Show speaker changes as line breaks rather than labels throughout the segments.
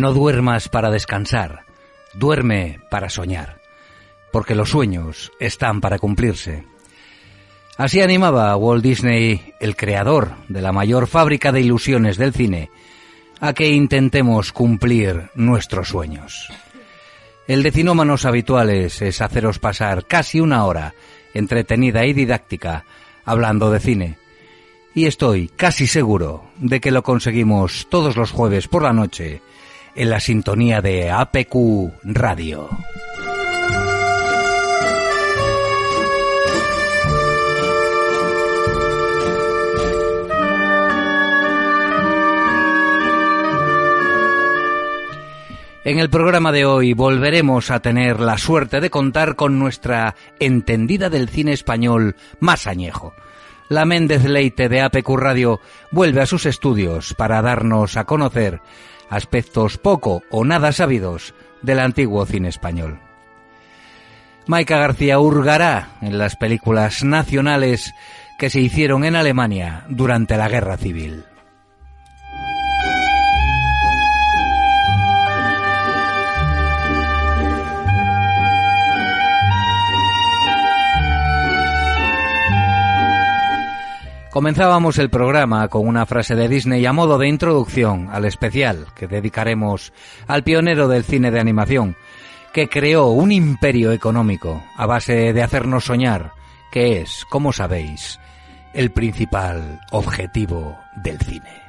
No duermas para descansar, duerme para soñar, porque los sueños están para cumplirse. Así animaba Walt Disney, el creador de la mayor fábrica de ilusiones del cine, a que intentemos cumplir nuestros sueños. El de cinómanos habituales es haceros pasar casi una hora entretenida y didáctica hablando de cine. Y estoy casi seguro de que lo conseguimos todos los jueves por la noche en la sintonía de APQ Radio. En el programa de hoy volveremos a tener la suerte de contar con nuestra entendida del cine español más añejo. La Méndez Leite de APQ Radio vuelve a sus estudios para darnos a conocer aspectos poco o nada sabidos del antiguo cine español. Maika García hurgará en las películas nacionales que se hicieron en Alemania durante la Guerra Civil. Comenzábamos el programa con una frase de Disney a modo de introducción al especial que dedicaremos al pionero del cine de animación, que creó un imperio económico a base de hacernos soñar, que es, como sabéis, el principal objetivo del cine.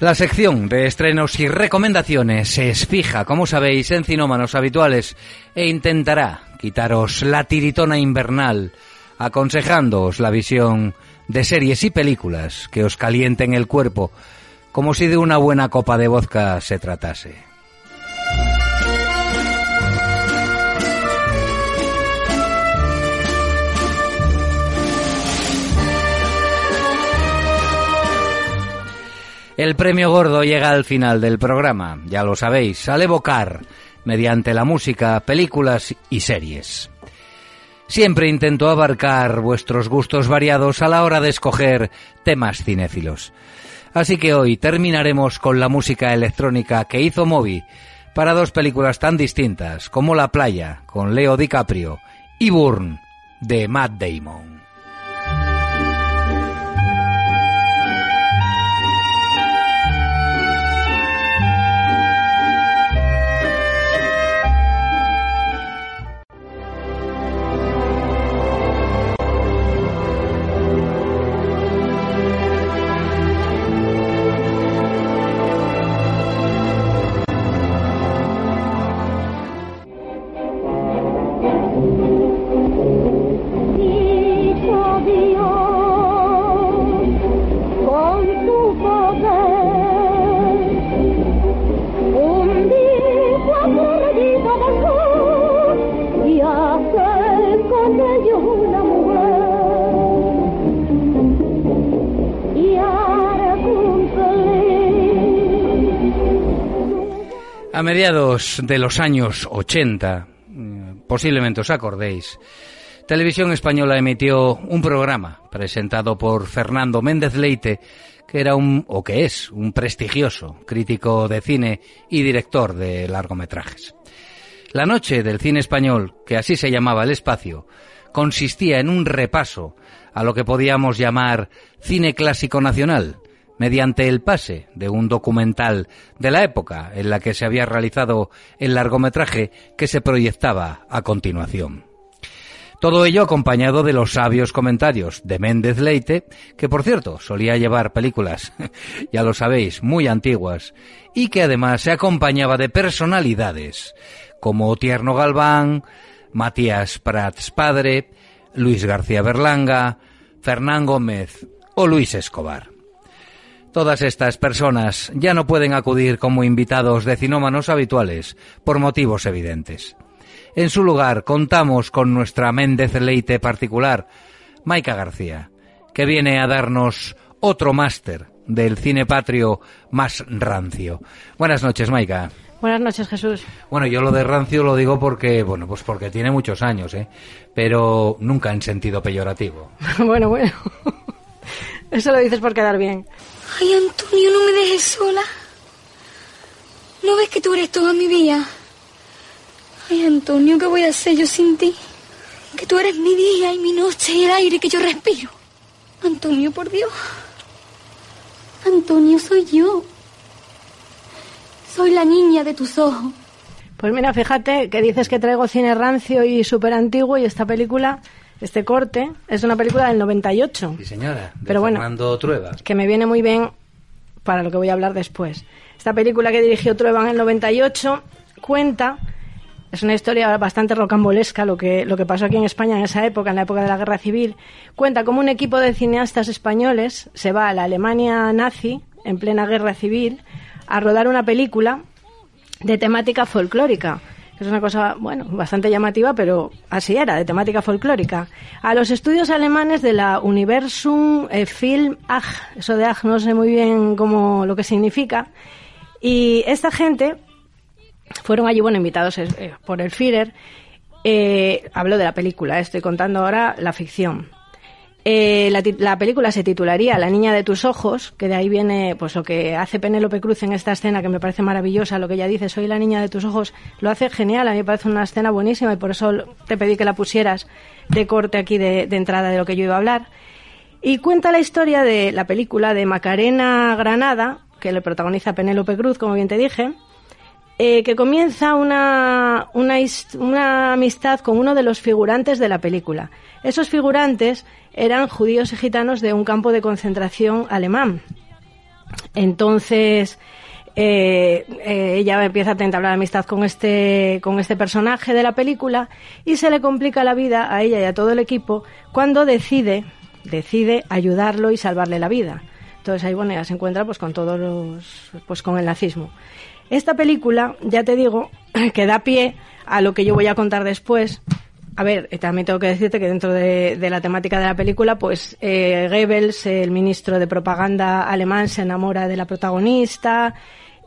La sección de estrenos y recomendaciones es fija, como sabéis, en cinómanos habituales e intentará quitaros la tiritona invernal, aconsejándoos la visión de series y películas que os calienten el cuerpo, como si de una buena copa de vodka se tratase. El premio gordo llega al final del programa, ya lo sabéis, al evocar, mediante la música, películas y series. Siempre intento abarcar vuestros gustos variados a la hora de escoger temas cinéfilos. Así que hoy terminaremos con la música electrónica que hizo Moby para dos películas tan distintas como La playa con Leo DiCaprio y Burn de Matt Damon. Mediados de los años 80, posiblemente os acordéis, Televisión Española emitió un programa presentado por Fernando Méndez Leite, que era un, o que es, un prestigioso crítico de cine y director de largometrajes. La noche del cine español, que así se llamaba el espacio, consistía en un repaso a lo que podíamos llamar cine clásico nacional, mediante el pase de un documental de la época en la que se había realizado el largometraje que se proyectaba a continuación. Todo ello acompañado de los sabios comentarios de Méndez Leite, que por cierto solía llevar películas, ya lo sabéis, muy antiguas, y que además se acompañaba de personalidades como Tierno Galván, Matías Prats Padre, Luis García Berlanga, Fernán Gómez o Luis Escobar. Todas estas personas ya no pueden acudir como invitados de cinómanos habituales por motivos evidentes. En su lugar contamos con nuestra Méndez Leite particular, Maica García, que viene a darnos otro máster del cine patrio más rancio. Buenas noches, Maika.
Buenas noches, Jesús.
Bueno, yo lo de rancio lo digo porque, bueno, pues porque tiene muchos años, ¿eh? Pero nunca en sentido peyorativo.
bueno, bueno. Eso lo dices por quedar bien.
Ay, Antonio, no me dejes sola. ¿No ves que tú eres toda mi vida? Ay, Antonio, ¿qué voy a hacer yo sin ti? Que tú eres mi día y mi noche y el aire que yo respiro. Antonio, por Dios. Antonio, soy yo. Soy la niña de tus ojos.
Pues mira, fíjate que dices que traigo cine rancio y súper antiguo y esta película, este corte, es una película del 98.
Sí, señora. De
Pero bueno,
Fernando Trueba.
que me viene muy bien para lo que voy a hablar después. Esta película que dirigió Trueba en el 98 cuenta, es una historia bastante rocambolesca lo que, lo que pasó aquí en España en esa época, en la época de la Guerra Civil. Cuenta cómo un equipo de cineastas españoles se va a la Alemania nazi, en plena Guerra Civil, a rodar una película de temática folclórica. Es una cosa, bueno, bastante llamativa, pero así era, de temática folclórica. A los estudios alemanes de la Universum eh, Film AG, eso de AG no sé muy bien cómo lo que significa. Y esta gente fueron allí, bueno, invitados eh, por el Führer. Eh, hablo de la película, estoy contando ahora la ficción. Eh, la, película se titularía La niña de tus ojos, que de ahí viene pues lo que hace Penélope Cruz en esta escena, que me parece maravillosa, lo que ella dice, soy la niña de tus ojos, lo hace genial, a mí me parece una escena buenísima y por eso te pedí que la pusieras de corte aquí de, entrada de lo que yo iba a hablar. Y cuenta la historia de la película de Macarena Granada, que le protagoniza Penélope Cruz, como bien te dije, eh, que comienza una, una amistad con uno de los figurantes de la película. Esos figurantes eran judíos y gitanos de un campo de concentración alemán. Entonces, eh, eh, ella empieza a entablar amistad con este, con este personaje de la película y se le complica la vida a ella y a todo el equipo cuando decide, decide ayudarlo y salvarle la vida. Entonces ahí bueno, ya se encuentra pues con todos los, pues con el nazismo. Esta película, ya te digo, que da pie a lo que yo voy a contar después. A ver, eh, también tengo que decirte que dentro de, la temática de la película, pues eh, Goebbels, el ministro de propaganda alemán, se enamora de la protagonista.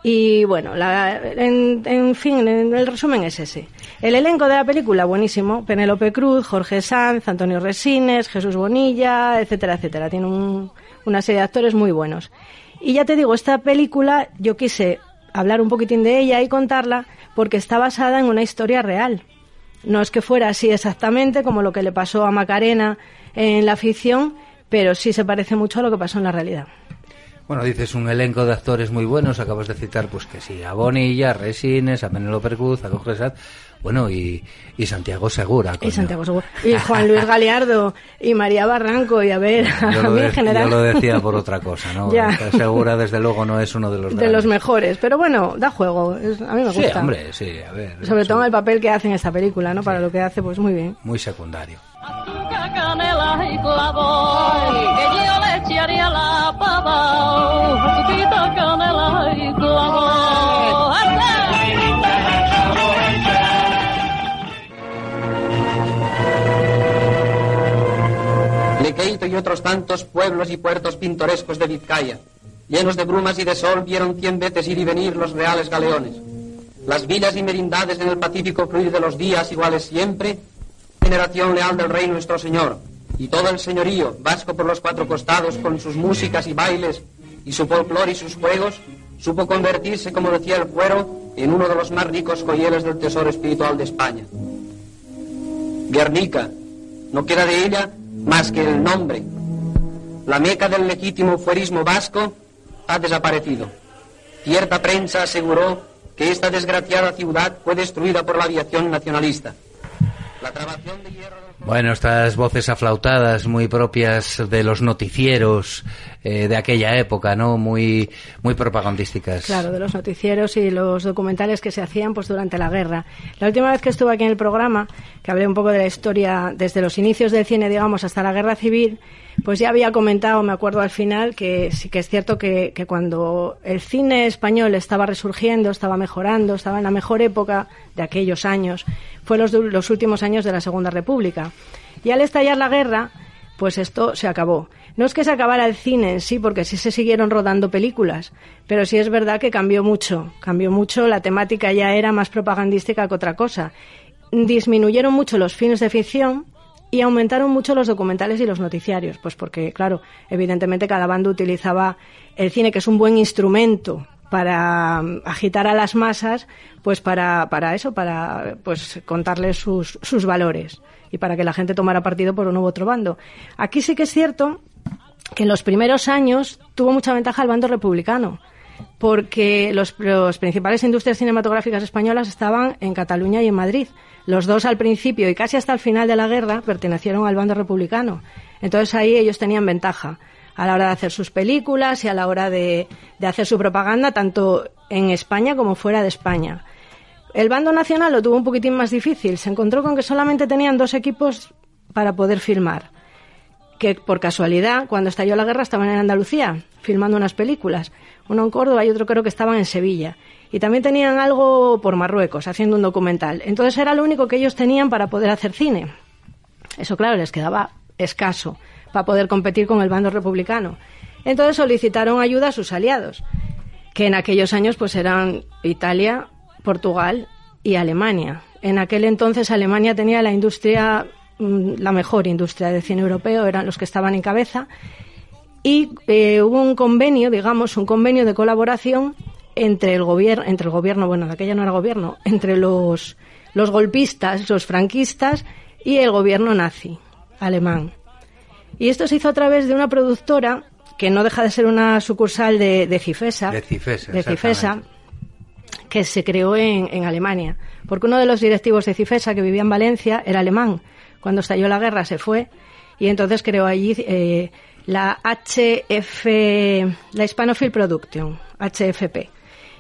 Y bueno, la- en, en fin, el resumen es ese. El elenco de la película, buenísimo. Penélope Cruz, Jorge Sanz, Antonio Resines, Jesús Bonilla, etcétera, etcétera. Tiene un- una serie de actores muy buenos. Y ya te digo, esta película yo quise hablar un poquitín de ella y contarla porque está basada en una historia real. No es que fuera así exactamente como lo que le pasó a Macarena en la ficción, pero sí se parece mucho a lo que pasó en la realidad.
Bueno, dices un elenco de actores muy buenos, acabas de citar, pues que sí, a Bonilla, a Resines, a Penélope Cruz, a Jorge bueno, y, y Santiago Segura.
Y
coño.
Santiago Segura. Y Juan Luis Galeardo y María Barranco y a ver,
Yo
a mí
de-
en general.
yo lo decía por otra cosa, ¿no?
Ya.
Segura, desde luego, no es uno de los
de los
grandes.
mejores, pero bueno, da juego, es- a mí me
Sí,
gusta.
hombre, sí, a ver.
Sobre todo en el papel que hace en esta película, ¿no? Para lo que hace, pues muy bien.
Muy secundario.
Azúcar, canela y clavo, que yo le echaría la pava. Azúcar, canela y clavo.
Y otros tantos pueblos y puertos pintorescos de Vizcaya, llenos de brumas y de sol, vieron cien veces ir y venir los reales galeones. Las villas y merindades en el pacífico fluir de los días iguales siempre, generación leal del rey nuestro Señor, y todo el señorío, vasco por los cuatro costados, con sus músicas y bailes, y su folclore y sus juegos, supo convertirse, como decía el fuero, en uno de los más ricos joyeles del tesoro espiritual de España. Guernica, no queda de ella más que el nombre. La meca del legítimo fuerismo vasco ha desaparecido. Cierta prensa aseguró que esta desgraciada ciudad fue destruida por la aviación nacionalista. La trabación de hierro
Bueno, estas voces aflautadas muy propias de los noticieros eh, de aquella época, ¿no? Muy, muy propagandísticas.
Claro, de los noticieros y los documentales que se hacían pues durante la guerra. La última vez que estuve aquí en el programa, que hablé un poco de la historia desde los inicios del cine, digamos, hasta la guerra civil, pues ya había comentado, me acuerdo al final, que sí que es cierto que, que cuando el cine español estaba resurgiendo, estaba mejorando, estaba en la mejor época de aquellos años, fue los, los últimos años de la Segunda República. Y al estallar la guerra, pues esto se acabó. No es que se acabara el cine en sí, porque sí se siguieron rodando películas, pero sí es verdad que cambió mucho. Cambió mucho, la temática ya era más propagandística que otra cosa. Disminuyeron mucho los films de ficción y aumentaron mucho los documentales y los noticiarios, pues porque, claro, evidentemente cada bando utilizaba el cine, que es un buen instrumento para mm, agitar a las masas, pues para, para eso, para pues contarles sus, sus valores y para que la gente tomara partido por uno u otro bando. Aquí sí que es cierto que en los primeros años tuvo mucha ventaja el bando republicano, porque los, los principales industrias cinematográficas españolas estaban en Cataluña y en Madrid. Los dos al principio y casi hasta el final de la guerra pertenecieron al bando republicano. Entonces ahí ellos tenían ventaja a la hora de hacer sus películas y a la hora de, de hacer su propaganda, tanto en España como fuera de España. El bando nacional lo tuvo un poquitín más difícil. Se encontró con que solamente tenían dos equipos para poder filmar. Que por casualidad, cuando estalló la guerra, estaban en Andalucía filmando unas películas. Uno en Córdoba y otro creo que estaban en Sevilla. Y también tenían algo por Marruecos, haciendo un documental. Entonces era lo único que ellos tenían para poder hacer cine. Eso, claro, les quedaba escaso para poder competir con el bando republicano. Entonces solicitaron ayuda a sus aliados, que en aquellos años pues eran Italia, Portugal y Alemania. En aquel entonces Alemania tenía la industria, la mejor industria de cine europeo, eran los que estaban en cabeza, y eh, hubo un convenio, digamos, un convenio de colaboración entre el gobierno, entre el gobierno, bueno, de aquella no era gobierno, entre los, los golpistas, los franquistas y el gobierno nazi alemán. Y esto se hizo a través de una productora que no deja de ser una sucursal de, de Cifesa,
De Cifesa,
de Cifesa,
exactamente.
que se creó en, en Alemania. Porque uno de los directivos de Cifesa, que vivía en Valencia, era alemán. Cuando estalló la guerra se fue y entonces creó allí eh, la HF, la Hispanophile Production, HFP.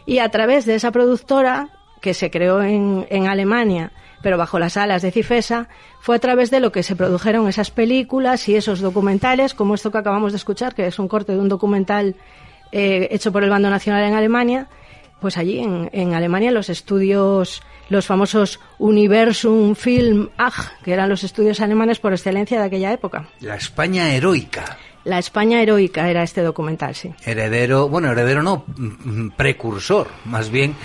Y a través de esa productora, que se creó en, en Alemania, pero bajo las alas de Cifesa, fue a través de lo que se produjeron esas películas y esos documentales, como esto que acabamos de escuchar, que es un corte de un documental eh, hecho por el Bando Nacional en Alemania, pues allí en, en Alemania los estudios, los famosos Universum Film AG, que eran los estudios alemanes por excelencia de aquella época.
La España heroica.
La España heroica era este documental, sí.
Heredero, bueno, heredero no, mm, precursor, más bien,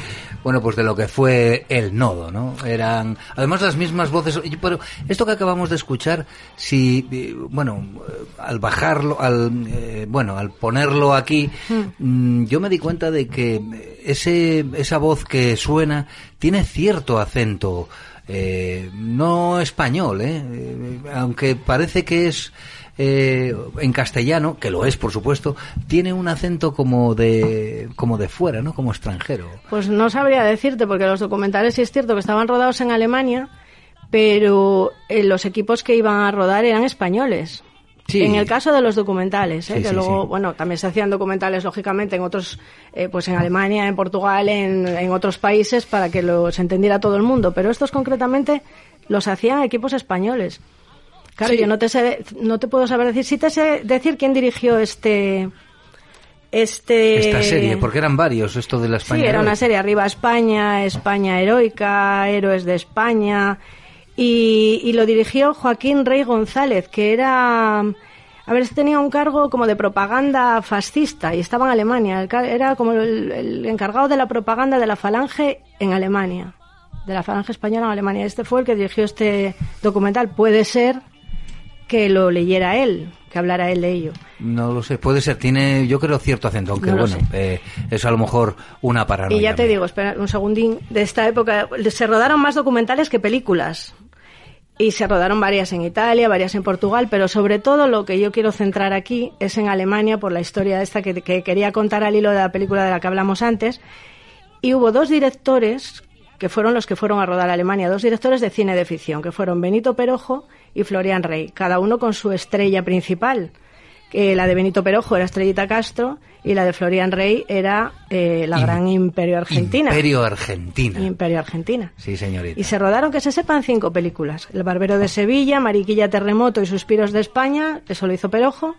bueno, pues de lo que fue el nodo, ¿no? Eran, además las mismas voces, pero esto que acabamos de escuchar, si, eh, bueno, eh, al bajarlo, al, eh, bueno, al ponerlo aquí, mm, yo me di cuenta de que ese, esa voz que suena tiene cierto acento, eh, no español. Eh, aunque parece que es eh, en castellano, que lo es por supuesto, tiene un acento como de como de fuera, ¿no? Como extranjero.
Pues no sabría decirte, porque los documentales sí es cierto que estaban rodados en Alemania, pero eh, los equipos que iban a rodar eran españoles.
Sí.
En el caso de los documentales, ¿eh?
Sí,
que
sí,
luego, bueno, también se hacían documentales, lógicamente, en otros, eh, pues en Alemania, en Portugal, en, en otros países, para que los entendiera todo el mundo. Pero estos concretamente los hacían equipos españoles. Claro,
Sí.
yo no te sé, no te puedo saber decir, sí te sé decir quién dirigió este, este...
Esta serie, porque eran varios, esto de la España.
Sí, era una serie Arriba España, España Heroica, Héroes de España. Y, y lo dirigió Joaquín Rey González, que era. A ver, este tenía un cargo como de propaganda fascista y estaba en Alemania. Era como el, el encargado de la propaganda de la falange en Alemania. De la falange española en Alemania. Este fue el que dirigió este documental. Puede ser que lo leyera él, que hablara él de ello.
No lo sé, puede ser, tiene yo creo cierto acento, aunque
No
bueno, eh, es a lo mejor una paranoia.
Y ya te
mía.
digo, espera un segundín, de esta época se rodaron más documentales que películas. Y se rodaron varias en Italia, varias en Portugal, pero sobre todo lo que yo quiero centrar aquí es en Alemania por la historia esta que, que quería contar al hilo de la película de la que hablamos antes. Y hubo dos directores que fueron los que fueron a rodar a Alemania, dos directores de cine de ficción, que fueron Benito Perojo y Florian Rey, cada uno con su estrella principal. Que la de Benito Perojo era Estrellita Castro y la de Florian Rey era eh, la gran Imperio Argentina.
Imperio Argentina.
Imperio Argentina.
Sí, señorita.
Y se rodaron, que se sepan, cinco películas. El Barbero de Sevilla, Mariquilla Terremoto y Suspiros de España, eso lo hizo Perojo.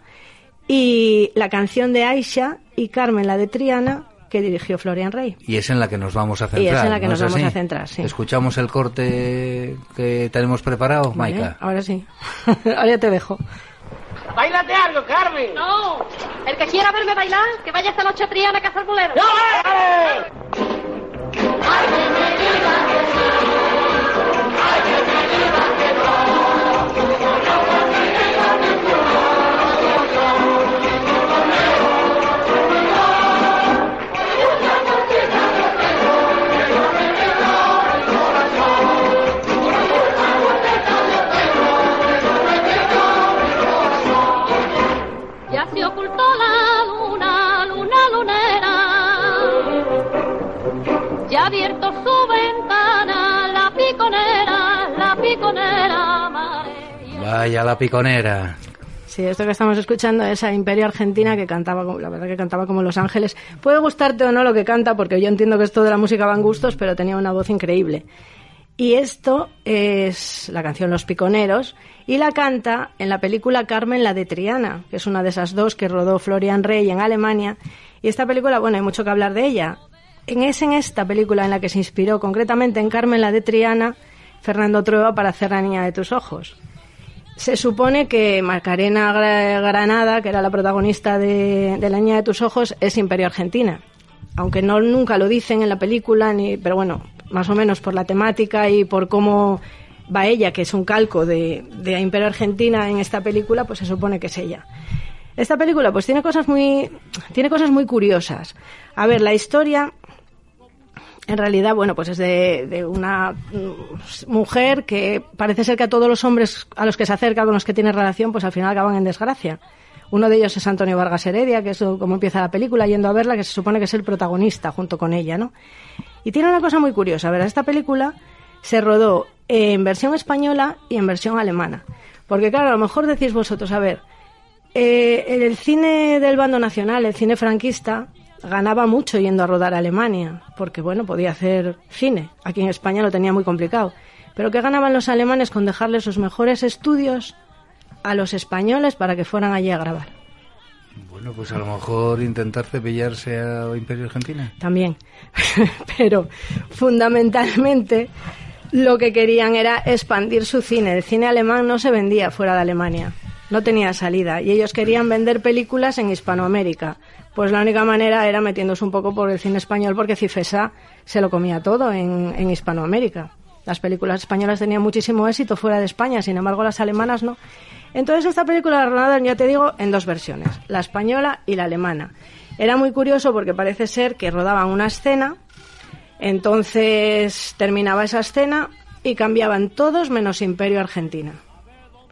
Y la canción de Aisha y Carmen, la de Triana, que dirigió Florian Rey.
Y es en la que nos vamos a centrar.
Y es en la que
¿no
nos vamos
así?
a centrar, sí.
Escuchamos el corte que tenemos preparado,
Vale,
Maika.
Ahora sí. Ahora ya te dejo.
Bailate algo, Carmen.
No, el que quiera verme bailar, que vaya esta noche a Triana a cazar boleros.
¡No! ¡Eh!
La piconera.
Sí, esto que estamos escuchando es a Imperio Argentina que cantaba, la verdad que cantaba como Los Ángeles. Puede gustarte o no lo que canta, porque yo entiendo que esto de la música van gustos, pero tenía una voz increíble. Y esto es la canción Los Piconeros y la canta en la película Carmen la de Triana, que es una de esas dos que rodó Florian Rey en Alemania. Y esta película, bueno, hay mucho que hablar de ella. En, es en esta película en la que se inspiró, concretamente en Carmen la de Triana, Fernando Trueba para hacer La niña de tus ojos. Se supone que Macarena Gra- Granada, que era la protagonista de, de La niña de tus ojos, es Imperio Argentina. Aunque no nunca lo dicen en la película, ni, pero bueno, más o menos por la temática y por cómo va ella, que es un calco de, de Imperio Argentina en esta película, pues se supone que es ella. Esta película pues tiene cosas muy tiene cosas muy curiosas. A ver, la historia en realidad, bueno, pues es de, una mm, mujer que parece ser que a todos los hombres a los que se acerca, con los que tiene relación, pues al final acaban en desgracia. Uno de ellos es Antonio Vargas Heredia, que es como empieza la película, yendo a verla, que se supone que es el protagonista junto con ella, ¿no? Y tiene una cosa muy curiosa. A ver, esta película se rodó en versión española y en versión alemana. Porque claro, a lo mejor decís vosotros, a ver, eh, el cine del bando nacional, el cine franquista, ganaba mucho yendo a rodar a Alemania, porque bueno, podía hacer cine. Aquí en España lo tenía muy complicado. Pero ¿qué ganaban los alemanes con dejarles sus mejores estudios a los españoles para que fueran allí a grabar?
Bueno, pues a lo mejor intentar cepillarse a Imperio Argentina.
También. Pero fundamentalmente lo que querían era expandir su cine. El cine alemán no se vendía fuera de Alemania. No tenía salida. Y ellos querían vender películas en Hispanoamérica. Pues la única manera era metiéndose un poco por el cine español porque Cifesa se lo comía todo en, en Hispanoamérica. Las películas españolas tenían muchísimo éxito fuera de España, sin embargo las alemanas no. Entonces esta película la rodaron, ya te digo, en dos versiones, la española y la alemana. Era muy curioso porque parece ser que rodaban una escena, entonces terminaba esa escena y cambiaban todos menos Imperio Argentina.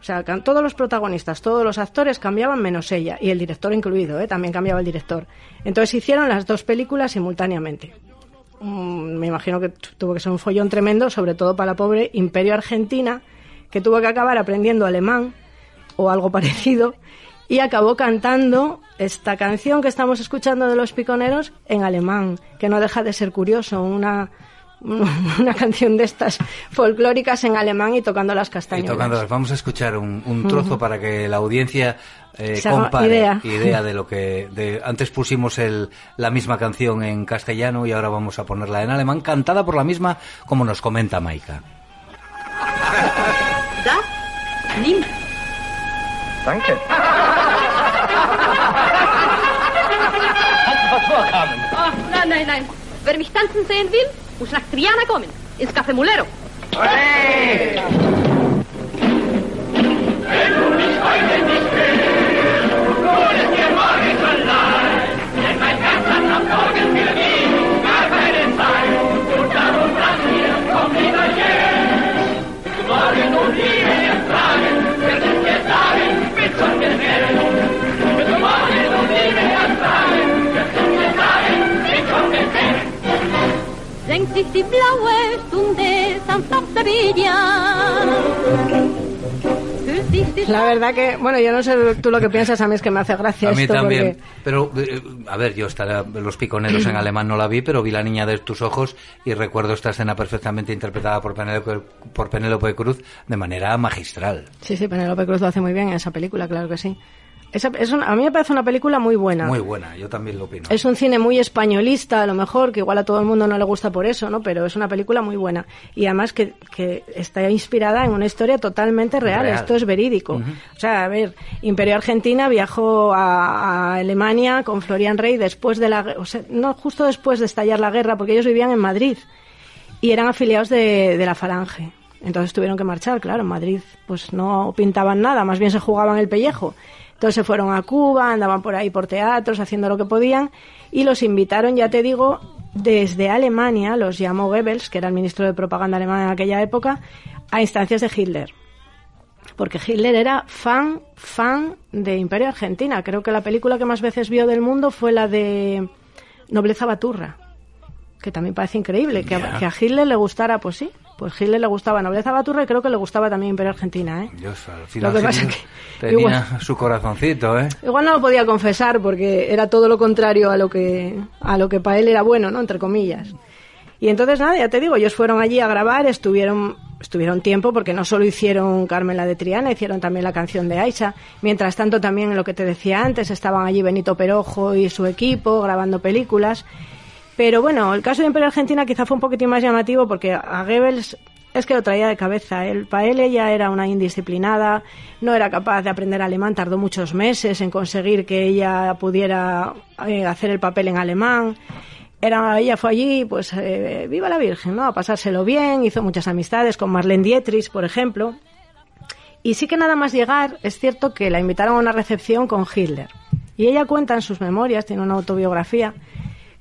O sea, todos los protagonistas, todos los actores cambiaban menos ella, y el director incluido, ¿eh? también cambiaba el director. Entonces hicieron las dos películas simultáneamente. Mm, me imagino que tu- tuvo que ser un follón tremendo, sobre todo para la pobre Imperio Argentina, que tuvo que acabar aprendiendo alemán o algo parecido, y acabó cantando esta canción que estamos escuchando de los piconeros en alemán, que no deja de ser curioso, una, una canción de estas folclóricas en alemán y tocando las
Y
castañas.
vamos a escuchar un, un trozo para que la audiencia eh, compare
idea.
idea de lo que de, antes pusimos el, la misma canción en castellano y ahora vamos a ponerla en alemán cantada por la misma como nos comenta Maika.
Da, nimm.
Danke. Was?
Oh, nein, nein, nein. Wer mich tanzen sehen will, muss nach Triana kommen. Ins Café Senkt sich die blaue Stunde sanft auf Sevilla. Füllt sich die
La verdad que, bueno, yo no sé tú lo que piensas, a mí es que me hace gracia
A mí
esto
también.
porque
Pero, eh, a ver, yo Los Piconeros en alemán no la vi, pero vi La Niña de tus Ojos y recuerdo esta escena perfectamente interpretada por Penélope, por Penélope Cruz de manera magistral.
Sí, sí, Penélope Cruz lo hace muy bien en esa película, claro que sí. Esa- es una- a mí me parece una película muy buena.
Muy buena, yo también lo opino.
Es un cine muy españolista, a lo mejor, que igual a todo el mundo no le gusta por eso, ¿no? Pero es una película muy buena. Y además que, que está inspirada en una historia totalmente real.
Real.
Esto es verídico. O sea, a ver, Imperio Argentina viajó a, a Alemania con Florian Rey después de la... O sea, no justo después de estallar la guerra, porque ellos vivían en Madrid y eran afiliados de, de la Falange. Entonces tuvieron que marchar, claro, en Madrid pues no pintaban nada, más bien se jugaban el pellejo. Entonces se fueron a Cuba, andaban por ahí por teatros, haciendo lo que podían, y los invitaron, ya te digo, desde Alemania, los llamó Goebbels, que era el ministro de propaganda alemán en aquella época, a instancias de Hitler. Porque Hitler era fan, fan de Imperio Argentina. Creo que la película que más veces vio del mundo fue la de Nobleza Baturra que también parece increíble, que, a, que a Hitler le gustara, pues sí, pues Hitler le gustaba Nobleza Baturra y creo que le gustaba también Imperio Argentina, ¿eh?
Dios, al final
Lo que pasa que
tenía
igual-
su corazoncito, ¿eh?
Igual no lo podía confesar porque era todo lo contrario a lo que a lo que para él era bueno, ¿no? Entre comillas. Y entonces nada, ya te digo, ellos fueron allí a grabar, estuvieron estuvieron tiempo porque no solo hicieron Carmen la de Triana, hicieron también la canción de Aisha. Mientras tanto también lo que te decía antes, estaban allí Benito Perojo y su equipo grabando películas. Pero bueno, el caso de Imperio Argentina quizá fue un poquitín más llamativo porque a Goebbels es que lo traía de cabeza. Él, para él ella era una indisciplinada, no era capaz de aprender alemán, tardó muchos meses en conseguir que ella pudiera eh, hacer el papel en alemán. Era, ella fue allí, pues, eh, viva la Virgen, ¿no? A pasárselo bien, hizo muchas amistades con Marlene Dietrich, por ejemplo. Y sí que nada más llegar, es cierto que la invitaron a una recepción con Hitler. Y ella cuenta en sus memorias, tiene una autobiografía,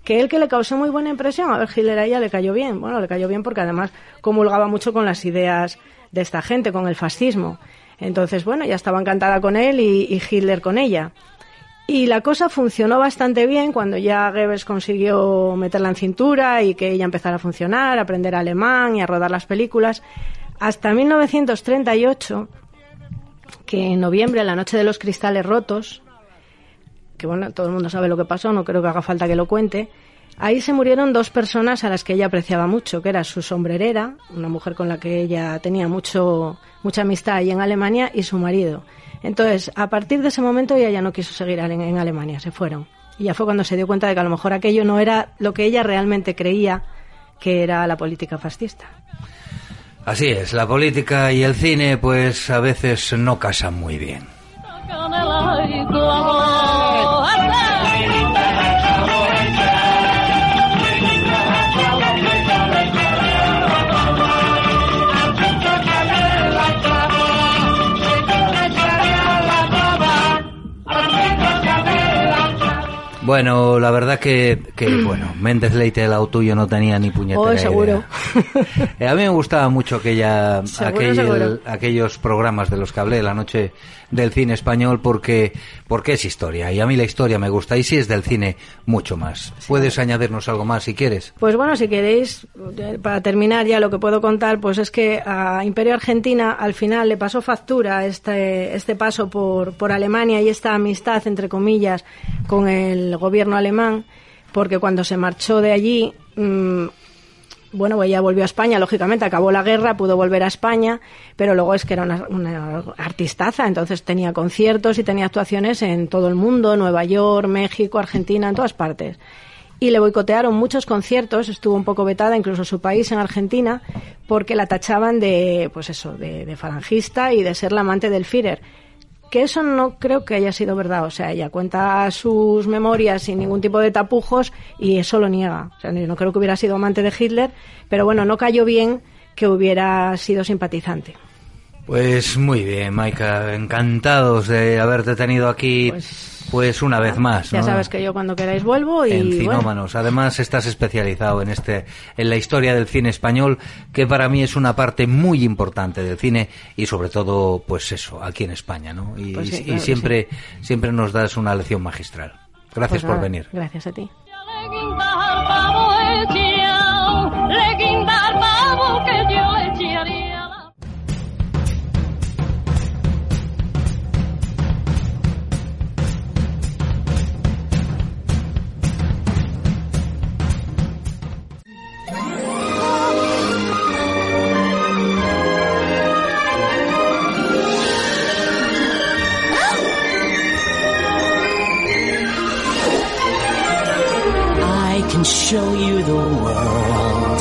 que él que le causó muy buena impresión, a ver, Hitler a ella le cayó bien. Bueno, le cayó bien porque además comulgaba mucho con las ideas de esta gente, con el fascismo. Entonces, bueno, ya estaba encantada con él y, Hitler con ella. Y la cosa funcionó bastante bien cuando ya Goebbels consiguió meterla en cintura y que ella empezara a funcionar, a aprender alemán y a rodar las películas. Hasta 1938, que en noviembre, la noche de los cristales rotos, que bueno, todo el mundo sabe lo que pasó, no creo que haga falta que lo cuente. Ahí se murieron dos personas a las que ella apreciaba mucho, que era su sombrerera, una mujer con la que ella tenía mucho, mucha amistad ahí en Alemania, y su marido. Entonces, a partir de ese momento ella ya no quiso seguir en, en Alemania, se fueron. Y ya fue cuando se dio cuenta de que a lo mejor aquello no era lo que ella realmente creía que era la política fascista.
Así es, la política y el cine pues a veces no casan muy bien. Bueno, la verdad que, que bueno, Méndez Leite, el lado tuyo, no tenía ni puñetera
Oh, seguro.
idea. Eh, a mí me gustaba mucho aquella,
Seguro,
aquel-
seguro.
aquellos programas de los que hablé, la noche del cine español, porque, porque es historia. Y a mí la historia me gusta. Y si es del cine, mucho más. Puedes añadirnos algo más si quieres.
Pues bueno, si queréis, eh, para terminar ya lo que puedo contar, pues es que a Imperio Argentina al final le pasó factura este, este paso por, por Alemania y esta amistad, entre comillas, con el gobierno alemán, porque cuando se marchó de allí, mm, bueno, ella volvió a España, lógicamente, acabó la guerra, pudo volver a España, pero luego es que era una, una artistaza, entonces tenía conciertos y tenía actuaciones en todo el mundo, Nueva York, México, Argentina, en todas partes. Y le boicotearon muchos conciertos, estuvo un poco vetada, incluso su país en Argentina, porque la tachaban de, pues eso, de, de falangista y de ser la amante del Führer que eso no creo que haya sido verdad. O sea, ella cuenta sus memorias sin ningún tipo de tapujos y eso lo niega. O sea, yo no creo que hubiera sido amante de Hitler, pero bueno, no cayó bien que hubiera sido simpatizante.
Pues muy bien, Maika, encantados de haberte tenido aquí, pues,
Pues,
una vez más.
Ya
¿no?
sabes que yo cuando queráis vuelvo y
en
bueno,
Cinómanos. Además, estás especializado en este, en la historia del cine español, que para mí es una parte muy importante del cine y sobre todo, pues eso, aquí en España, ¿no? Y,
Pues sí, claro
siempre, siempre nos das una lección magistral. Gracias
pues
por venir.
Gracias a ti.
Show you the world.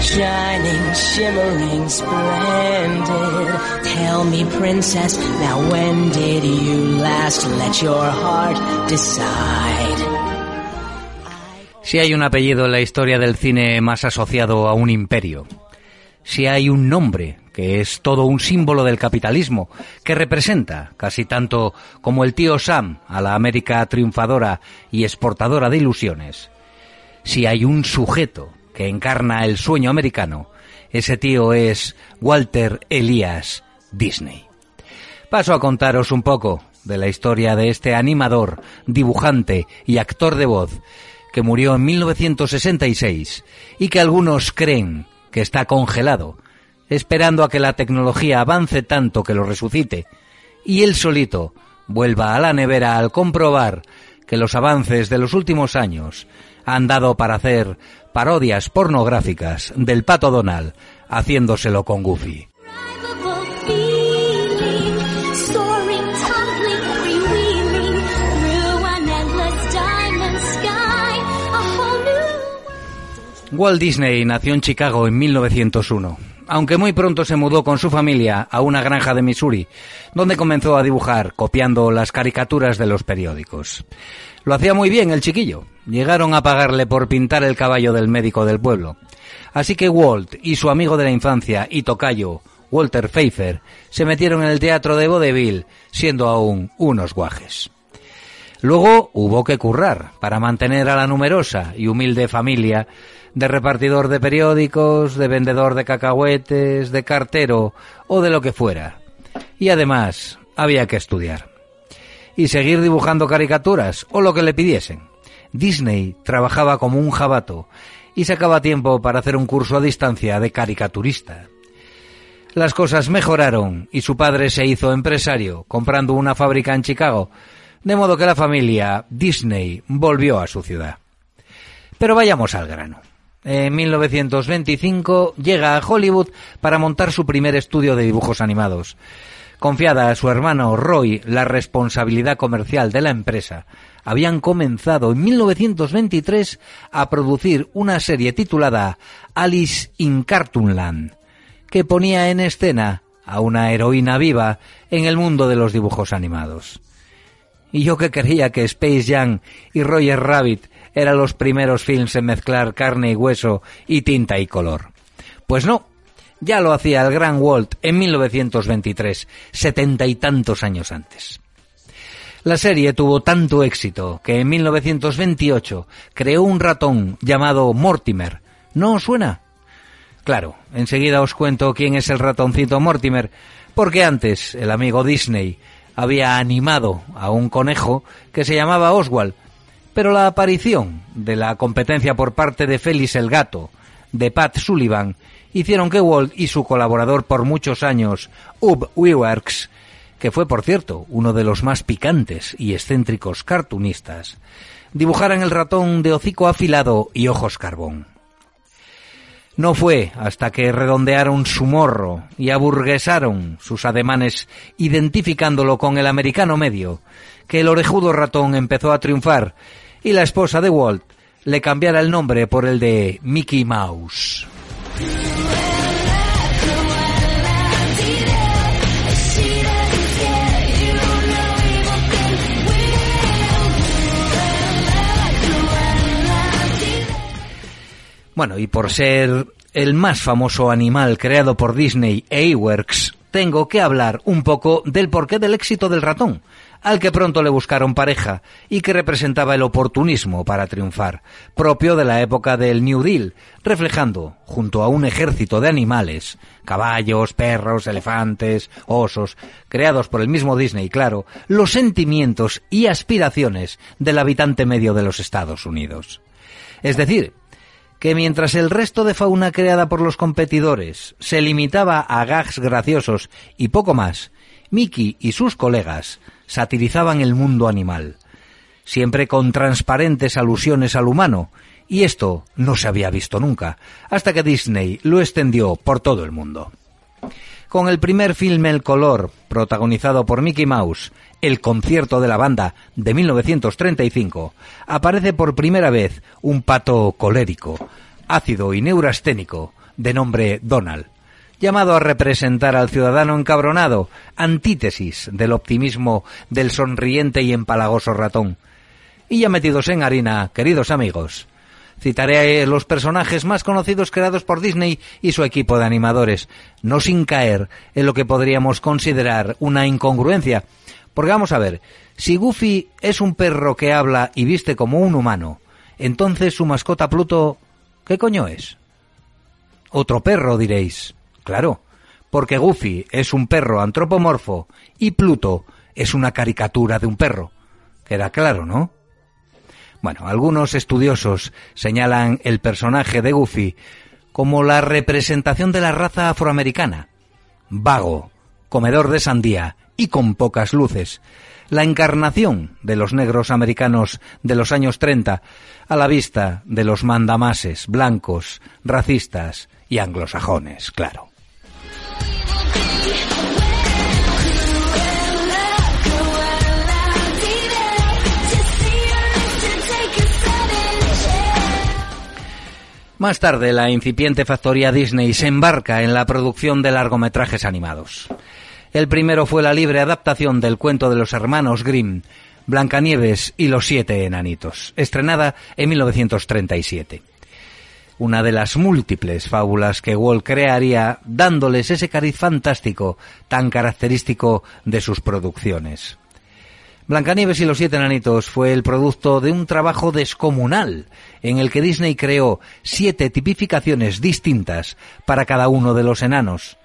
Shining, shimmering, splendid. Tell me, princess, now when did you last let your heart decide?
Si hay un apellido en la historia del cine más asociado a un imperio, si hay un nombre que es todo un símbolo del capitalismo, que representa casi tanto como el tío Sam a la América triunfadora y exportadora de ilusiones, si hay un sujeto que encarna el sueño americano, ese tío es Walter Elias Disney. Paso a contaros un poco de la historia de este animador, dibujante y actor de voz que murió en 1966 y que algunos creen que está congelado, esperando a que la tecnología avance tanto que lo resucite, y él solito vuelva a la nevera al comprobar que los avances de los últimos años han dado para hacer parodias pornográficas del pato Donald haciéndoselo con Goofy. Walt Disney nació en Chicago en 1901, aunque muy pronto se mudó con su familia a una granja de Missouri, donde comenzó a dibujar copiando las caricaturas de los periódicos. Lo hacía muy bien el chiquillo. Llegaron a pagarle por pintar el caballo del médico del pueblo. Así que Walt y su amigo de la infancia y tocayo, Walter Pfeiffer, se metieron en el teatro de Vaudeville, siendo aún unos guajes. Luego hubo que currar para mantener a la numerosa y humilde familia de repartidor de periódicos, de vendedor de cacahuetes, de cartero o de lo que fuera. Y además había que estudiar. Y seguir dibujando caricaturas o lo que le pidiesen. Disney trabajaba como un jabato y sacaba tiempo para hacer un curso a distancia de caricaturista. Las cosas mejoraron y su padre se hizo empresario, comprando una fábrica en Chicago, de modo que la familia Disney volvió a su ciudad. Pero vayamos al grano. En 1925 llega a Hollywood para montar su primer estudio de dibujos animados. Confiada a su hermano Roy la responsabilidad comercial de la empresa, habían comenzado en 1923 a producir una serie titulada Alice in Cartoonland, que ponía en escena a una heroína viva en el mundo de los dibujos animados. Y yo que creía que Space Jam y Roger Rabbit eran los primeros films en mezclar carne y hueso y tinta y color. Pues no, ya lo hacía el gran Walt en 1923, setenta y tantos años antes. La serie tuvo tanto éxito que en 1928 creó un ratón llamado Mortimer. ¿No os suena? Claro, enseguida os cuento quién es el ratoncito Mortimer, porque antes el amigo Disney había animado a un conejo que se llamaba Oswald, pero la aparición de la competencia por parte de Félix el Gato, de Pat Sullivan, hicieron que Walt y su colaborador por muchos años, Ub Iwerks, que fue por cierto uno de los más picantes y excéntricos cartunistas, dibujaran el ratón de hocico afilado y ojos carbón. No fue hasta que redondearon su morro y aburguesaron sus ademanes identificándolo con el americano medio, que el orejudo ratón empezó a triunfar y la esposa de Walt le cambiara el nombre por el de Mickey Mouse. Bueno, y por ser el más famoso animal creado por Disney Iwerks, tengo que hablar un poco del porqué del éxito del ratón, al que pronto le buscaron pareja y que representaba el oportunismo para triunfar, propio de la época del New Deal, reflejando, junto a un ejército de animales, caballos, perros, elefantes, osos, creados por el mismo Disney, claro, los sentimientos y aspiraciones del habitante medio de los Estados Unidos. Es decir, que mientras el resto de fauna creada por los competidores se limitaba a gags graciosos y poco más, Mickey y sus colegas satirizaban el mundo animal, siempre con transparentes alusiones al humano, y esto no se había visto nunca, hasta que Disney lo extendió por todo el mundo. Con el primer filme El color, protagonizado por Mickey Mouse, El concierto de la banda de 1935, aparece por primera vez un pato colérico, ácido y neurasténico, de nombre Donald, llamado a representar al ciudadano encabronado, antítesis del optimismo del sonriente y empalagoso ratón. Y ya metidos en harina, queridos amigos, citaré los personajes más conocidos creados por Disney y su equipo de animadores, no sin caer en lo que podríamos considerar una incongruencia. Porque vamos a ver, si Goofy es un perro que habla y viste como un humano, entonces su mascota Pluto, ¿qué coño es? Otro perro, diréis. Claro, porque Goofy es un perro antropomorfo y Pluto es una caricatura de un perro. Queda claro, ¿no? Bueno, algunos estudiosos señalan el personaje de Goofy como la representación de la raza afroamericana. Vago, comedor de sandía y con pocas luces. La encarnación de los negros americanos de los años 30 a la vista de los mandamases blancos, racistas y anglosajones, claro. Más tarde, la incipiente factoría Disney se embarca en la producción de largometrajes animados. El primero fue la libre adaptación del cuento de los hermanos Grimm, Blancanieves y los siete enanitos, estrenada en 1937. Una de las múltiples fábulas que Walt crearía dándoles ese cariz fantástico tan característico de sus producciones. Blancanieves y los siete enanitos fue el producto de un trabajo descomunal en el que Disney creó siete tipificaciones distintas para cada uno de los enanos.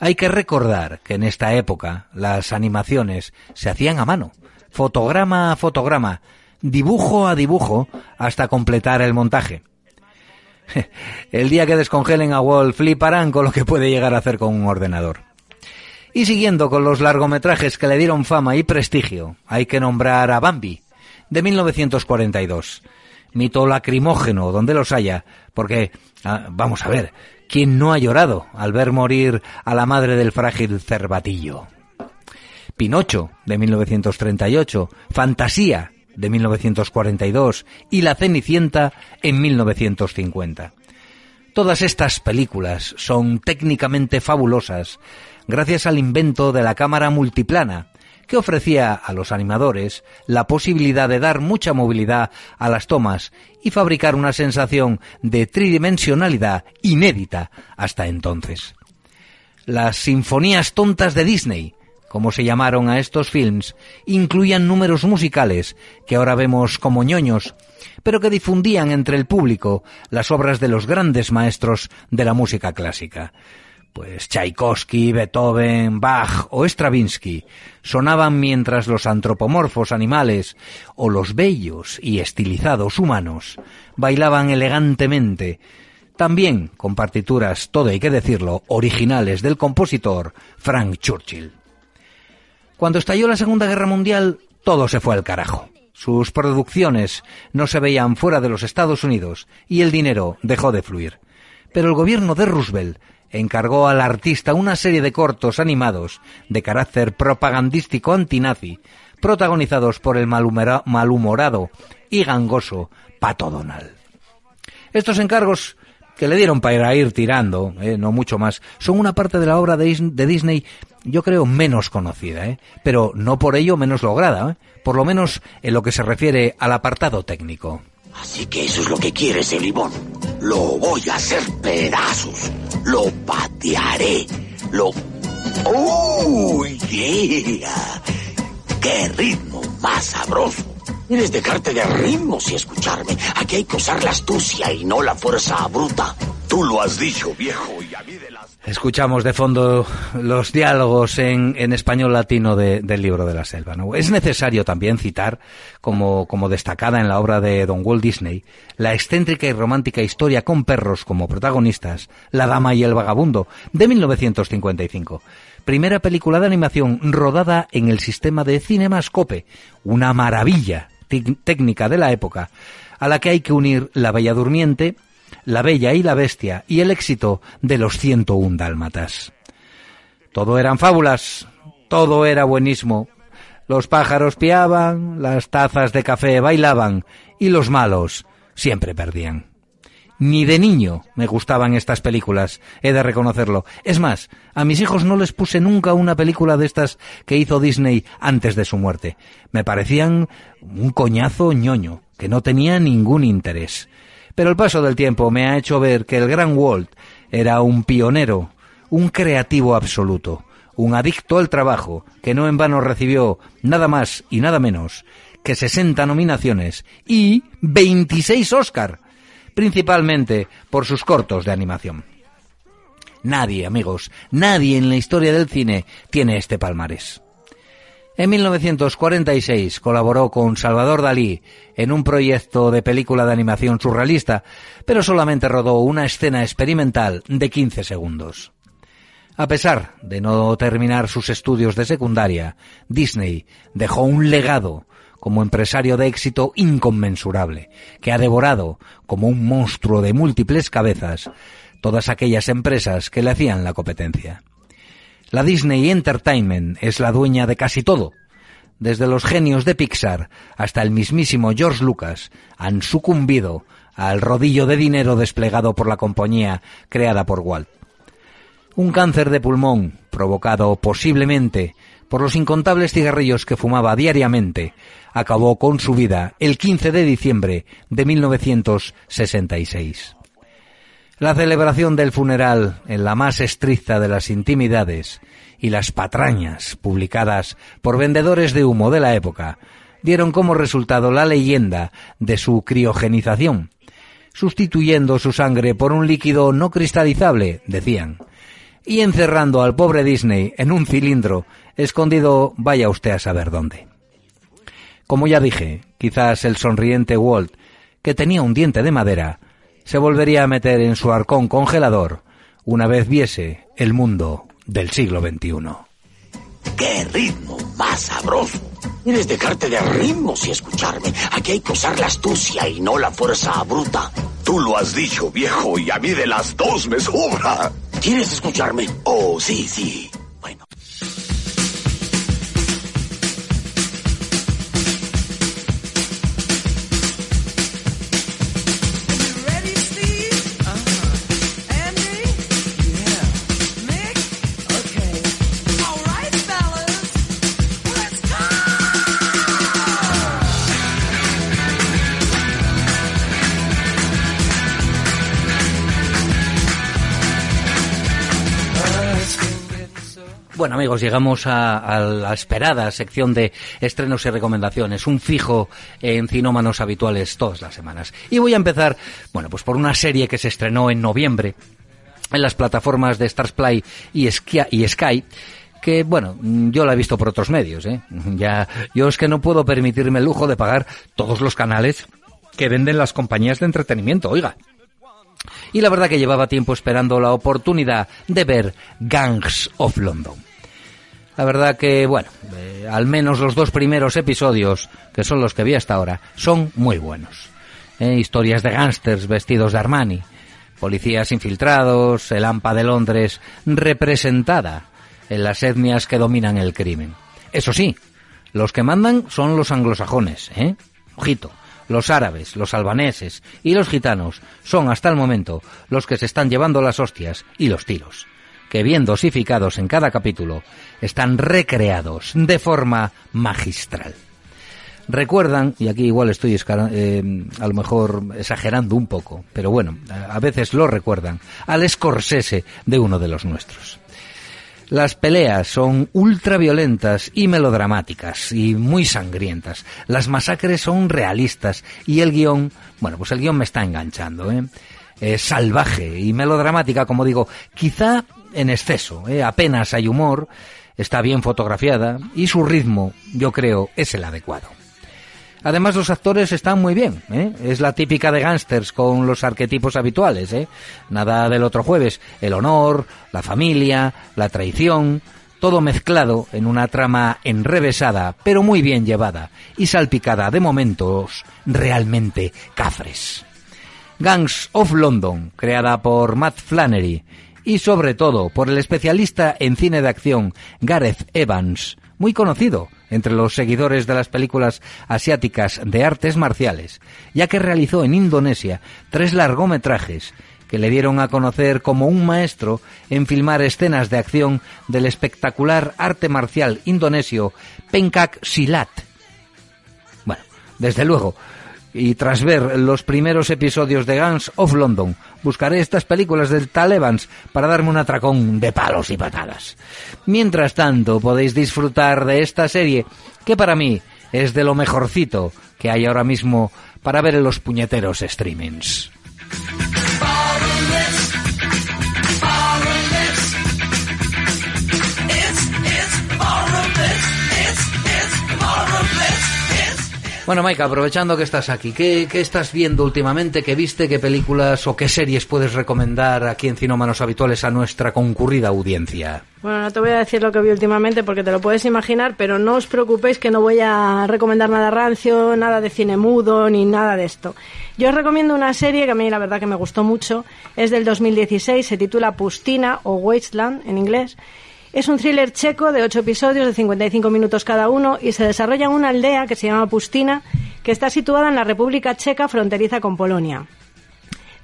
Hay que recordar que en esta época las animaciones se hacían a mano, fotograma a fotograma, dibujo a dibujo, hasta completar el montaje. El día que descongelen a Walt fliparán con lo que puede llegar a hacer con un ordenador. Y siguiendo con los largometrajes que le dieron fama y prestigio, hay que nombrar a Bambi, de 1942. Mito lacrimógeno, donde los haya, porque, ah, vamos a ver, ¿quién no ha llorado al ver morir a la madre del frágil cervatillo? Pinocho, de 1938, Fantasía, de 1942, y La Cenicienta, en 1950. Todas estas películas son técnicamente fabulosas, gracias al invento de la cámara multiplana, que ofrecía a los animadores la posibilidad de dar mucha movilidad a las tomas y fabricar una sensación de tridimensionalidad inédita hasta entonces. Las sinfonías tontas de Disney, como se llamaron a estos films, incluían números musicales que ahora vemos como ñoños, pero que difundían entre el público las obras de los grandes maestros de la música clásica pues Tchaikovsky, Beethoven, Bach o Stravinsky sonaban mientras los antropomorfos animales o los bellos y estilizados humanos bailaban elegantemente, también con partituras, todo hay que decirlo, originales del compositor Frank Churchill. Cuando estalló la Segunda Guerra Mundial, todo se fue al carajo. Sus producciones no se veían fuera de los Estados Unidos y el dinero dejó de fluir. Pero el gobierno de Roosevelt encargó al artista una serie de cortos animados de carácter propagandístico antinazi, protagonizados por el malhumorado y gangoso Pato Donald. Estos encargos que le dieron para ir tirando, eh, no mucho más, son una parte de la obra de, Disney, yo creo, menos conocida, eh, pero no por ello menos lograda, eh, por lo menos en lo que se refiere al apartado técnico.
Así que eso es lo que quieres, el limón. Lo voy a hacer pedazos. Lo patearé. Lo... ¡Uy, yeah! ¡Qué ritmo más sabroso! Quieres dejarte de ritmos y escucharme. Aquí hay que usar la astucia y no la fuerza bruta.
Escuchamos de fondo los diálogos en, en español latino de- del libro de la selva. Es necesario también citar, como, como destacada en la obra de Don Walt Disney, la excéntrica y romántica historia con perros como protagonistas, La Dama y el Vagabundo, de 1955. Primera película de animación rodada en el sistema de Cinemascope, una maravilla técnica de la época, a la que hay que unir La Bella Durmiente, La Bella y la Bestia y el éxito de los 101 Dálmatas. Todo eran fábulas, todo era buenísimo. Los pájaros piaban, las tazas de café bailaban y los malos siempre perdían. Ni de niño me gustaban estas películas, he de reconocerlo. Es más, a mis hijos no les puse nunca una película de estas que hizo Disney antes de su muerte. Me parecían un coñazo ñoño, que no tenía ningún interés. Pero el paso del tiempo me ha hecho ver que el gran Walt era un pionero, un creativo absoluto, un adicto al trabajo, que no en vano recibió nada más y nada menos que 60 nominaciones y 26 Oscar principalmente por sus cortos de animación. Nadie, amigos, nadie en la historia del cine tiene este palmarés. En 1946 colaboró con Salvador Dalí en un proyecto de película de animación surrealista, pero solamente rodó una escena experimental de 15 segundos. A pesar de no terminar sus estudios de secundaria, Disney dejó un legado como empresario de éxito inconmensurable, que ha devorado, como un monstruo de múltiples cabezas, todas aquellas empresas que le hacían la competencia. La Disney Entertainment es la dueña de casi todo. Desde los genios de Pixar hasta el mismísimo George Lucas han sucumbido al rodillo de dinero desplegado por la compañía creada por Walt. Un cáncer de pulmón, provocado posiblemente por los incontables cigarrillos que fumaba diariamente, acabó con su vida el 15 de diciembre de 1966. La celebración del funeral en la más estricta de las intimidades y las patrañas publicadas por vendedores de humo de la época dieron como resultado la leyenda de su criogenización, sustituyendo su sangre por un líquido no cristalizable, decían, y encerrando al pobre Disney en un cilindro escondido vaya usted a saber dónde. Como ya dije, quizás el sonriente Walt, que tenía un diente de madera, se volvería a meter en su arcón congelador una vez viese el mundo del siglo XXI.
¡Qué ritmo más sabroso! Quieres dejarte de ritmos y escucharme. Aquí hay que usar la astucia y no la fuerza bruta. Tú lo has dicho, viejo, y a mí de las dos me sobra. ¿Quieres escucharme? Oh, sí, sí. Bueno.
Amigos, llegamos a, la esperada sección de estrenos y recomendaciones, un fijo en cinómanos habituales todas las semanas. Y voy a empezar, bueno, pues por una serie que se estrenó en noviembre en las plataformas de Stars Play y Sky, y Sky que bueno, yo la he visto por otros medios, ¿eh? Ya, yo es que no puedo permitirme el lujo de pagar todos los canales que venden las compañías de entretenimiento, oiga. Y la verdad que llevaba tiempo esperando la oportunidad de ver Gangs of London. La verdad que, bueno, eh, al menos los dos primeros episodios, que son los que vi hasta ahora, son muy buenos. Eh, historias de gángsters vestidos de Armani, policías infiltrados, el AMPA de Londres representada en las etnias que dominan el crimen. Eso sí, los que mandan son los anglosajones, ¿eh? Ojito, los árabes, los albaneses y los gitanos son hasta el momento los que se están llevando las hostias y los tiros que bien dosificados en cada capítulo, están recreados de forma magistral. Recuerdan, y aquí igual estoy eh, a lo mejor exagerando un poco, pero bueno, a veces lo recuerdan, al Scorsese de uno de los nuestros. Las peleas son ultraviolentas y melodramáticas y muy sangrientas. Las masacres son realistas y el guion, bueno, pues el guion me está enganchando, ¿eh? Salvaje y melodramática, como digo, quizá en exceso, ¿eh? apenas hay humor, está bien fotografiada y su ritmo, yo creo, es el adecuado. Además los actores están muy bien, ¿eh? es la típica de gángsters con los arquetipos habituales, ¿eh? nada del otro jueves, el honor, la familia, la traición, todo mezclado en una trama enrevesada, pero muy bien llevada y salpicada de momentos realmente cafres. Gangs of London, creada por Matt Flannery y sobre todo por el especialista en cine de acción Gareth Evans, muy conocido entre los seguidores de las películas asiáticas de artes marciales, ya que realizó en Indonesia tres largometrajes que le dieron a conocer como un maestro en filmar escenas de acción del espectacular arte marcial indonesio Pencak Silat. Bueno, desde luego, y tras ver los primeros episodios de Guns of London, buscaré estas películas del Talebans para darme un atracón de palos y patadas. Mientras tanto, podéis disfrutar de esta serie, que para mí es de lo mejorcito que hay ahora mismo para ver en los puñeteros streamings. Bueno, Maika, aprovechando que estás aquí, ¿qué, qué estás viendo últimamente? ¿Qué viste? ¿Qué películas o qué series puedes recomendar aquí en Cinómanos Habituales a nuestra concurrida audiencia?
Bueno, no te voy a decir lo que vi últimamente porque te lo puedes imaginar, pero no os preocupéis que no voy a recomendar nada rancio, nada de cine mudo, ni nada de esto. Yo os recomiendo una serie que a mí la verdad que me gustó mucho, es del 2016, se titula Pustina o Wasteland en inglés. Es un thriller checo de ocho episodios de 55 minutos cada uno y se desarrolla en una aldea que se llama Pustina, que está situada en la República Checa fronteriza con Polonia.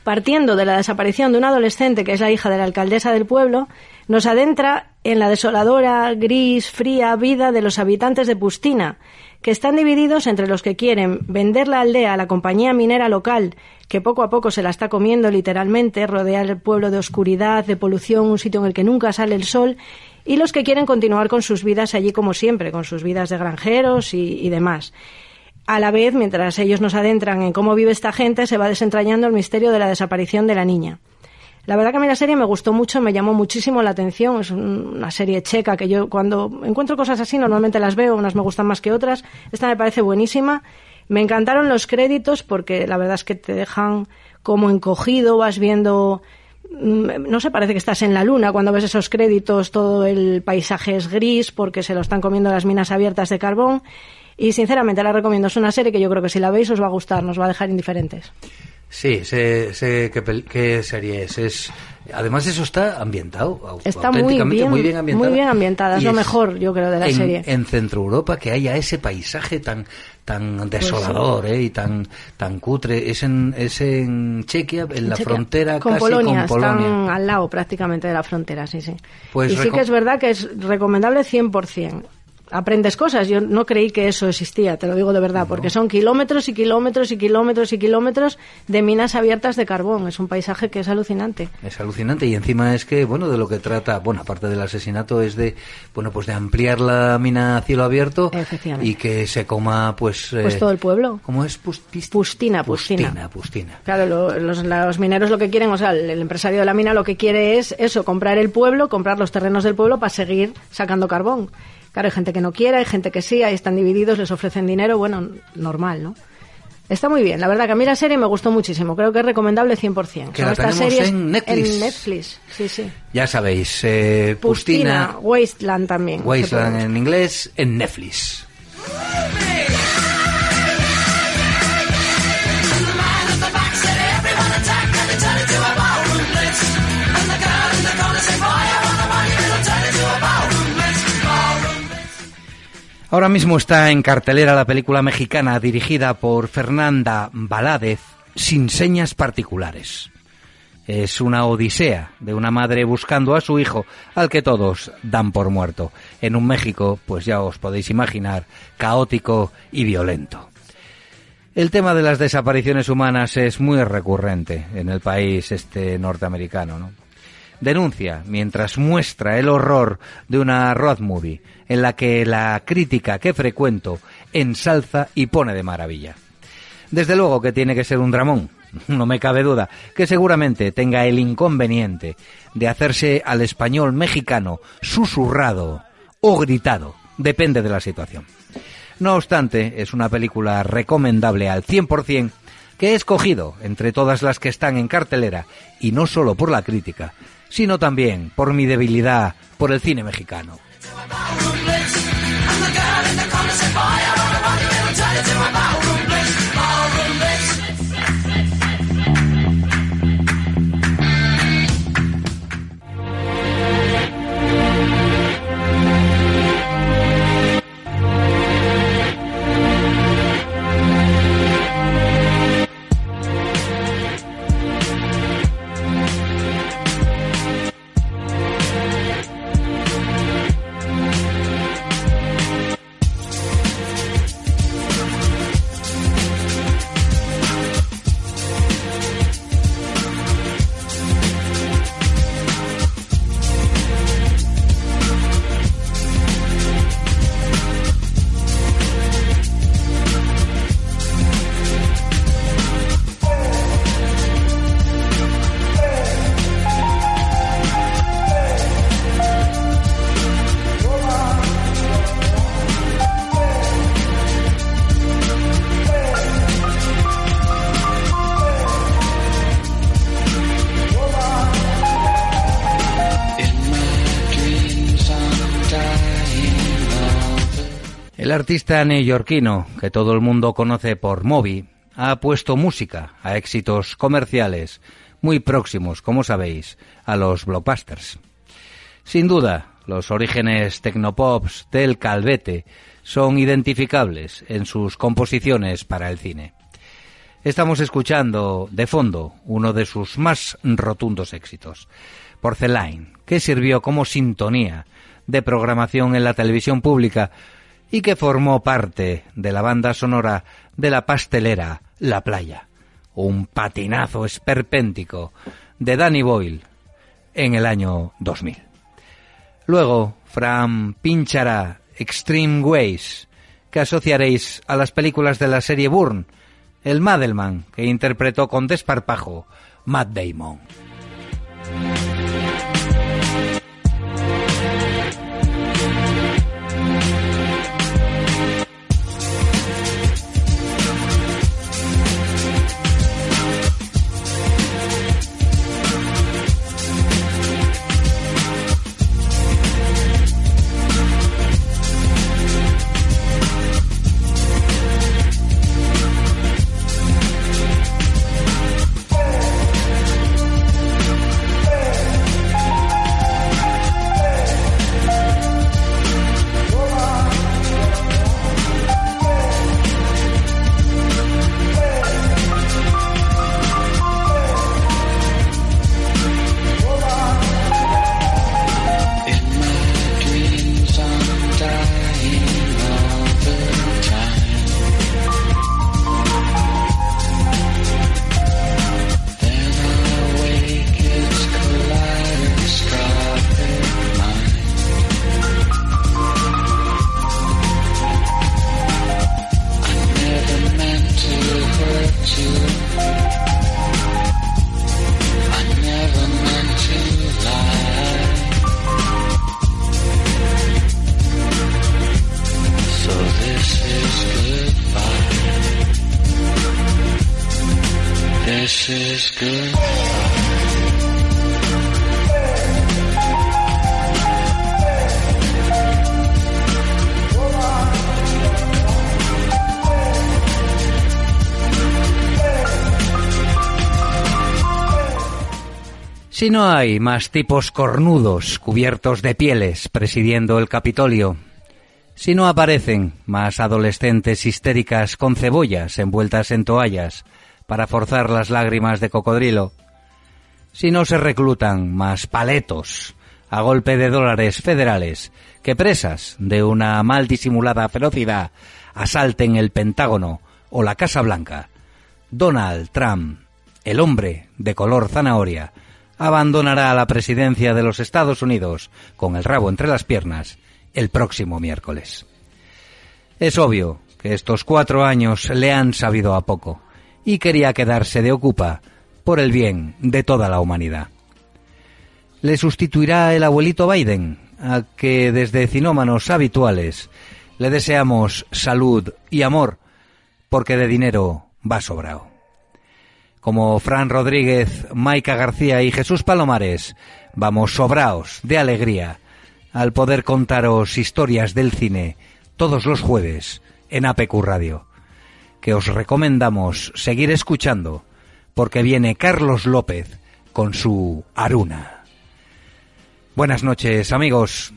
Partiendo de la desaparición de una adolescente que es la hija de la alcaldesa del pueblo, nos adentra en la desoladora, gris, fría vida de los habitantes de Pustina, que están divididos entre los que quieren vender la aldea a la compañía minera local, que poco a poco se la está comiendo literalmente, rodear el pueblo de oscuridad, de polución, un sitio en el que nunca sale el sol, y los que quieren continuar con sus vidas allí como siempre, con sus vidas de granjeros y, demás. A la vez, mientras ellos nos adentran en cómo vive esta gente, se va desentrañando el misterio de la desaparición de la niña. La verdad que a mí la serie me gustó mucho, me llamó muchísimo la atención. Es un- una serie checa que yo cuando encuentro cosas así normalmente las veo, unas me gustan más que otras. Esta me parece buenísima. Me encantaron los créditos porque la verdad es que te dejan como encogido, vas viendo mm, no sé, parece que estás en la luna cuando ves esos créditos, todo el paisaje es gris porque se lo están comiendo las minas abiertas de carbón. Y sinceramente la recomiendo, es una serie que yo creo que si la veis os va a gustar, nos va a dejar indiferentes.
Sí, sé, sé qué, qué serie es. es. Además, eso está ambientado.
Está muy bien,
muy bien ambientada.
muy bien ambientada, es
Y
lo mejor, yo creo, de la
en,
serie.
En Centro Europa, que haya ese paisaje tan tan desolador ¿eh? y tan tan cutre. Es en, es en Chequia, en la
Chequia.
frontera
con
casi
Polonia,
con Polonia.
están al lado prácticamente de la frontera, sí, sí.
Pues
y sí que es verdad que es recomendable 100%. Aprendes cosas, yo no creí que eso existía, te lo digo de verdad, porque son kilómetros y kilómetros y kilómetros y kilómetros de minas abiertas de carbón. Es un paisaje que es alucinante.
Es alucinante y encima es que, bueno, de lo que trata, bueno, aparte del asesinato, es de, bueno, pues de ampliar la mina a cielo abierto y que se coma, pues...
Pues
eh,
todo el pueblo.
¿Cómo es?
Pustina, Pustina.
Pustina, Pustina.
Claro, lo- los, los mineros lo que quieren, o sea, el, el empresario de la mina lo que quiere es eso, comprar el pueblo, comprar los terrenos del pueblo para seguir sacando carbón. Claro, hay gente que no quiere, hay gente que sí, ahí están divididos, les ofrecen dinero, bueno, normal, ¿no? Está muy bien, la verdad que a mí la serie me gustó muchísimo, creo que es recomendable 100%.
Que la
series
en Netflix.
En Netflix, sí, sí.
Ya sabéis, eh,
Pustina,
Pustina,
Wasteland también.
Wasteland en inglés, en Netflix. Ahora mismo está en cartelera la película mexicana dirigida por Fernanda Baládez, Sin señas particulares. Es una odisea de una madre buscando a su hijo, al que todos dan por muerto, en un México, pues ya os podéis imaginar, caótico y violento. El tema de las desapariciones humanas es muy recurrente en el país este norteamericano, ¿no? Denuncia mientras muestra el horror de una road movie en la que la crítica que frecuento ensalza y pone de maravilla. Desde luego que tiene que ser un dramón, no me cabe duda, que seguramente tenga el inconveniente de hacerse al español mexicano susurrado o gritado, depende de la situación. No obstante, es una película recomendable al 100% que he escogido entre todas las que están en cartelera, y no solo por la crítica, sino también por mi debilidad por el cine mexicano. Artista neoyorquino, que todo el mundo conoce por Moby, ha puesto música a éxitos comerciales muy próximos, como sabéis, a los blockbusters. Sin duda, los orígenes tecnopops del Calvete son identificables en sus composiciones para el cine. Estamos escuchando de fondo uno de sus más rotundos éxitos, Porcelain, que sirvió como sintonía de programación en la televisión pública y que formó parte de la banda sonora de la pastelera La Playa, un patinazo esperpéntico de Danny Boyle en el año 2000. Luego, Fran pinchará Extreme Ways, que asociaréis a las películas de la serie Bourne, el Madelman, que interpretó con desparpajo Matt Damon. Si no hay más tipos cornudos cubiertos de pieles presidiendo el Capitolio, si no aparecen más adolescentes histéricas con cebollas envueltas en toallas para forzar las lágrimas de cocodrilo, si no se reclutan más paletos a golpe de dólares federales que presas de una mal disimulada ferocidad asalten el Pentágono o la Casa Blanca, Donald Trump, el hombre de color zanahoria, abandonará la presidencia de los Estados Unidos con el rabo entre las piernas el próximo miércoles. Es obvio que estos cuatro años le han sabido a poco y quería quedarse de ocupa por el bien de toda la humanidad. Le sustituirá el abuelito Biden, a que desde cinómanos habituales le deseamos salud y amor, porque de dinero va sobrado como Fran Rodríguez, Maica García y Jesús Palomares, vamos sobraos de alegría al poder contaros historias del cine todos los jueves en APQ Radio, que os recomendamos seguir escuchando porque viene Carlos López con su Aruna. Buenas noches amigos.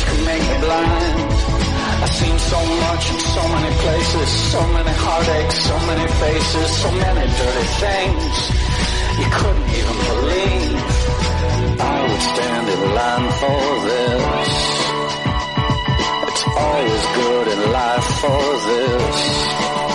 eyes could make me blind. I've seen so much in so many places, so many heartaches, so many faces, so many dirty things you couldn't even believe. I would stand in line for this. It's always good in life for this.